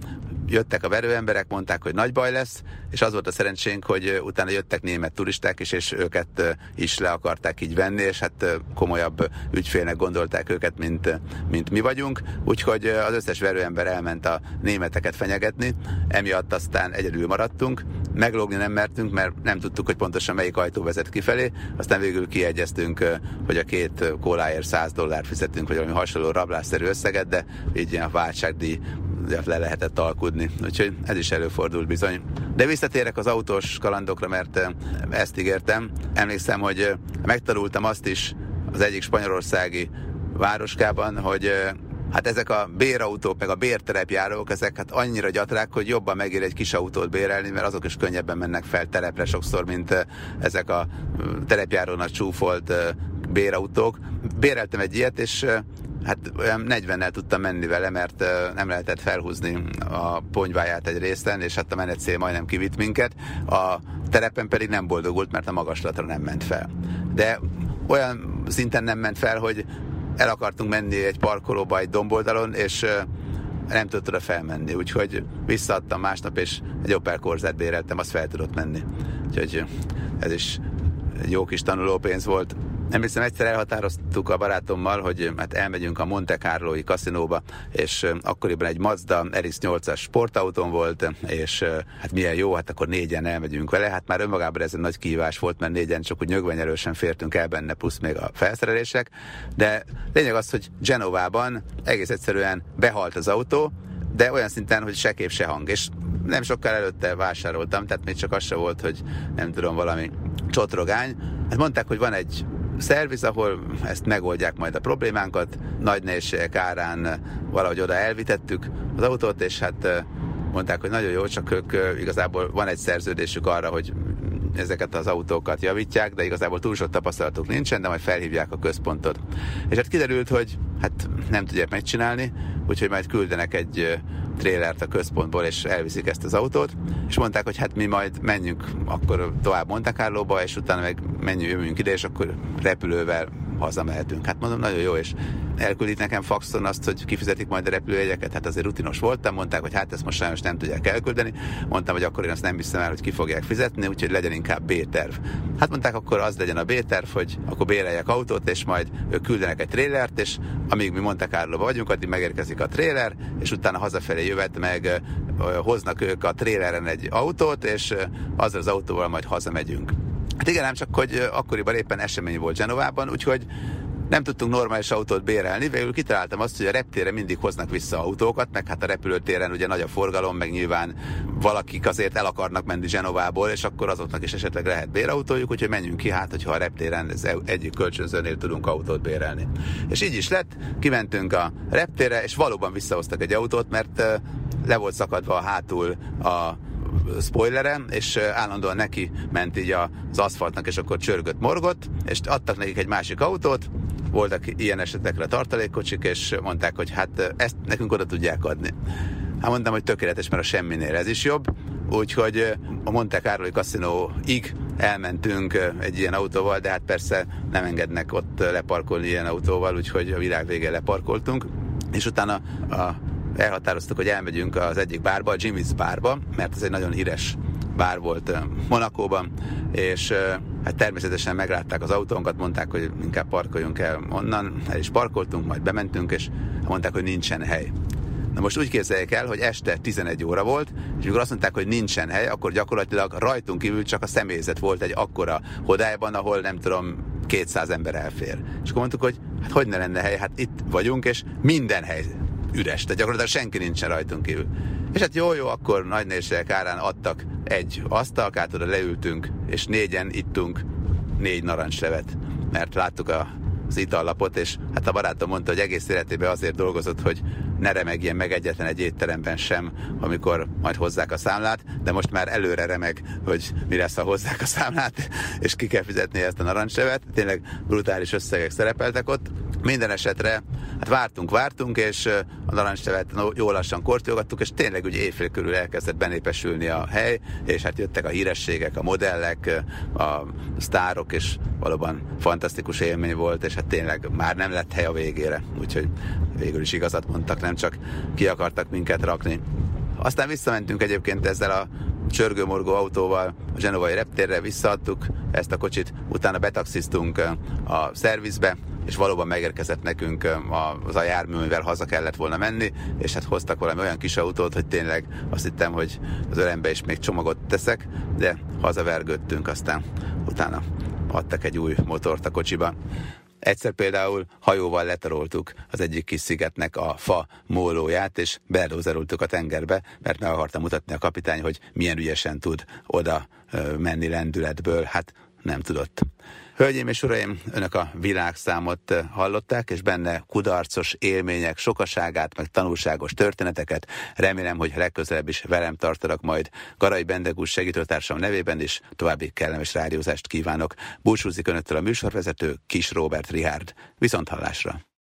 jöttek a verőemberek, mondták, hogy nagy baj lesz, és az volt a szerencsénk, hogy utána jöttek német turisták is, és őket is le akarták így venni, és hát komolyabb ügyfélnek gondolták őket, mint, mint mi vagyunk, úgyhogy az összes verőember elment a németeket fenyegetni, emiatt aztán egyedül maradtunk, meglógni nem mertünk, mert nem tudtuk, hogy pontosan melyik ajtó vezet kifelé, aztán végül kiegyeztünk, hogy a két kóláért 100 dollárt fizetünk, vagy valami hasonló rablásszerű összeget, de így ilyen a váltságdíj le lehetett alkudni. Úgyhogy ez is előfordult bizony. De visszatérek az autós kalandokra, mert ezt ígértem. Emlékszem, hogy megtanultam azt is, az egyik spanyolországi városkában, hogy hát ezek a bérautók, meg a bérterepjárók, ezek hát annyira gyatrák, hogy jobban megér egy kis autót bérelni, mert azok is könnyebben mennek fel terepre sokszor, mint ezek a terepjárónak csúfolt bérautók. Béreltem egy ilyet, és hát olyan 40-nel tudtam menni vele, mert nem lehetett felhúzni a ponyváját egy részen, és hát a menetszél majdnem kivitt minket. A terepen pedig nem boldogult, mert a magaslatra nem ment fel. De olyan szinten nem ment fel, hogy el akartunk menni egy parkolóba egy domboldalon, és nem tudott oda felmenni, úgyhogy visszaadtam másnap, és egy Opel Corzát béreltem, azt fel tudott menni. Úgyhogy ez is egy jó kis tanulópénz volt. Emlékszem, egyszer elhatároztuk a barátommal, hogy hát elmegyünk a Monte Carloi kaszinóba, és akkoriban egy Mazda RX-8-as sportautón volt, és hát milyen jó, hát akkor négyen elmegyünk vele. Hát már önmagában ez egy nagy kihívás volt, mert négyen csak úgy nyögvenyelősen fértünk el benne, plusz még a felszerelések. De lényeg az, hogy Genovában egész egyszerűen behalt az autó, de olyan szinten, hogy se kép, se hang. És nem sokkal előtte vásároltam, tehát még csak az se volt, hogy nem tudom, valami csotrogány. Hát mondták, hogy van egy szerviz, ahol ezt megoldják majd a problémánkat. Nagy nehézségek árán valahogy oda elvitettük az autót, és hát mondták, hogy nagyon jó, csak ők igazából van egy szerződésük arra, hogy ezeket az autókat javítják, de igazából túl sok tapasztalatuk nincsen, de majd felhívják a központot. És hát kiderült, hogy hát nem tudják megcsinálni, úgyhogy majd küldenek egy trélert a központból, és elviszik ezt az autót, és mondták, hogy hát mi majd menjünk akkor tovább Monte Carlo-ba, és utána meg menjünk, jövünk ide, és akkor repülővel hazamehetünk. Hát mondom, nagyon jó, és elküldik nekem faxon azt, hogy kifizetik majd a repülőjegyeket, hát azért rutinos voltam, mondták, hogy hát ezt most sajnos nem tudják elküldeni, mondtam, hogy akkor én azt nem hiszem el, hogy ki fogják fizetni, úgyhogy legyen inkább B-terv. Hát mondták, akkor az legyen a B-terv, hogy akkor béreljek autót, és majd ők küldenek egy trélert, és amíg mi Monte carlo vagyunk, addig megérkezik a tréler, és utána hazafelé jövet meg hoznak ők a tréleren egy autót, és azzal az autóval majd hazamegyünk. Hát igen, nem csak, hogy akkoriban éppen esemény volt Genovában, úgyhogy nem tudtunk normális autót bérelni, végül kitaláltam azt, hogy a reptére mindig hoznak vissza autókat, meg hát a repülőtéren ugye nagy a forgalom, meg nyilván valakik azért el akarnak menni Genovából, és akkor azoknak is esetleg lehet bérautójuk, úgyhogy menjünk ki, hát hogyha a reptéren ez egyik kölcsönzőnél tudunk autót bérelni. És így is lett, kimentünk a reptére, és valóban visszahoztak egy autót, mert le volt szakadva a hátul a spoilere, és állandóan neki ment így az aszfaltnak, és akkor csörgött, morgott, és adtak nekik egy másik autót, voltak ilyen esetekre tartalékkocsik, és mondták, hogy hát ezt nekünk oda tudják adni. Hát mondtam, hogy tökéletes, mert a semminél ez is jobb, úgyhogy a Monte Carlo Casino-ig elmentünk egy ilyen autóval, de hát persze nem engednek ott leparkolni ilyen autóval, úgyhogy a világ végén leparkoltunk, és utána a elhatároztuk, hogy elmegyünk az egyik bárba, a Jimmy's bárba, mert ez egy nagyon híres bár volt Monakóban, és hát természetesen meglátták az autónkat, mondták, hogy inkább parkoljunk el onnan, el is parkoltunk, majd bementünk, és mondták, hogy nincsen hely. Na most úgy képzeljék el, hogy este 11 óra volt, és amikor azt mondták, hogy nincsen hely, akkor gyakorlatilag rajtunk kívül csak a személyzet volt egy akkora hodályban, ahol nem tudom, 200 ember elfér. És akkor mondtuk, hogy hát hogy ne lenne hely, hát itt vagyunk, és minden hely üres, tehát gyakorlatilag senki nincsen rajtunk kívül. És hát jó, jó, akkor nagy nézségek árán adtak egy asztalkát, oda leültünk, és négyen ittunk négy narancslevet, mert láttuk a, az itallapot, és hát a barátom mondta, hogy egész életében azért dolgozott, hogy ne remegjen meg egyetlen egy étteremben sem, amikor majd hozzák a számlát, de most már előre remeg, hogy mi lesz, ha hozzák a számlát, és ki kell fizetni ezt a narancslevet. Tényleg brutális összegek szerepeltek ott. Minden esetre, hát vártunk, vártunk, és a narancslevet jól lassan kortyogattuk, és tényleg ugye éjfél körül elkezdett benépesülni a hely, és hát jöttek a hírességek, a modellek, a sztárok, és valóban fantasztikus élmény volt, és hát tényleg már nem lett hely a végére, úgyhogy végül is igazat mondtak, nem csak ki akartak minket rakni. Aztán visszamentünk egyébként ezzel a csörgőmorgó autóval a Genovai reptérre, visszaadtuk ezt a kocsit, utána betaxiztunk a szervizbe, és valóban megérkezett nekünk az a jármű, mivel haza kellett volna menni, és hát hoztak valami olyan kis autót, hogy tényleg azt hittem, hogy az ölembe is még csomagot teszek, de hazavergődtünk, aztán utána adtak egy új motort a kocsiba. Egyszer például hajóval letaroltuk az egyik kis szigetnek a fa mólóját, és beledózerultuk a tengerbe, mert meg akartam mutatni a kapitány, hogy milyen ügyesen tud oda menni lendületből. Hát nem tudott. Hölgyeim és uraim, önök a világszámot hallották, és benne kudarcos élmények sokaságát, meg tanulságos történeteket. Remélem, hogy legközelebb is velem tartanak majd. Garai Bendegús segítőtársam nevében is további kellemes rádiózást kívánok. Búcsúzik önöktől a műsorvezető Kis Robert Rihárd. Viszont hallásra!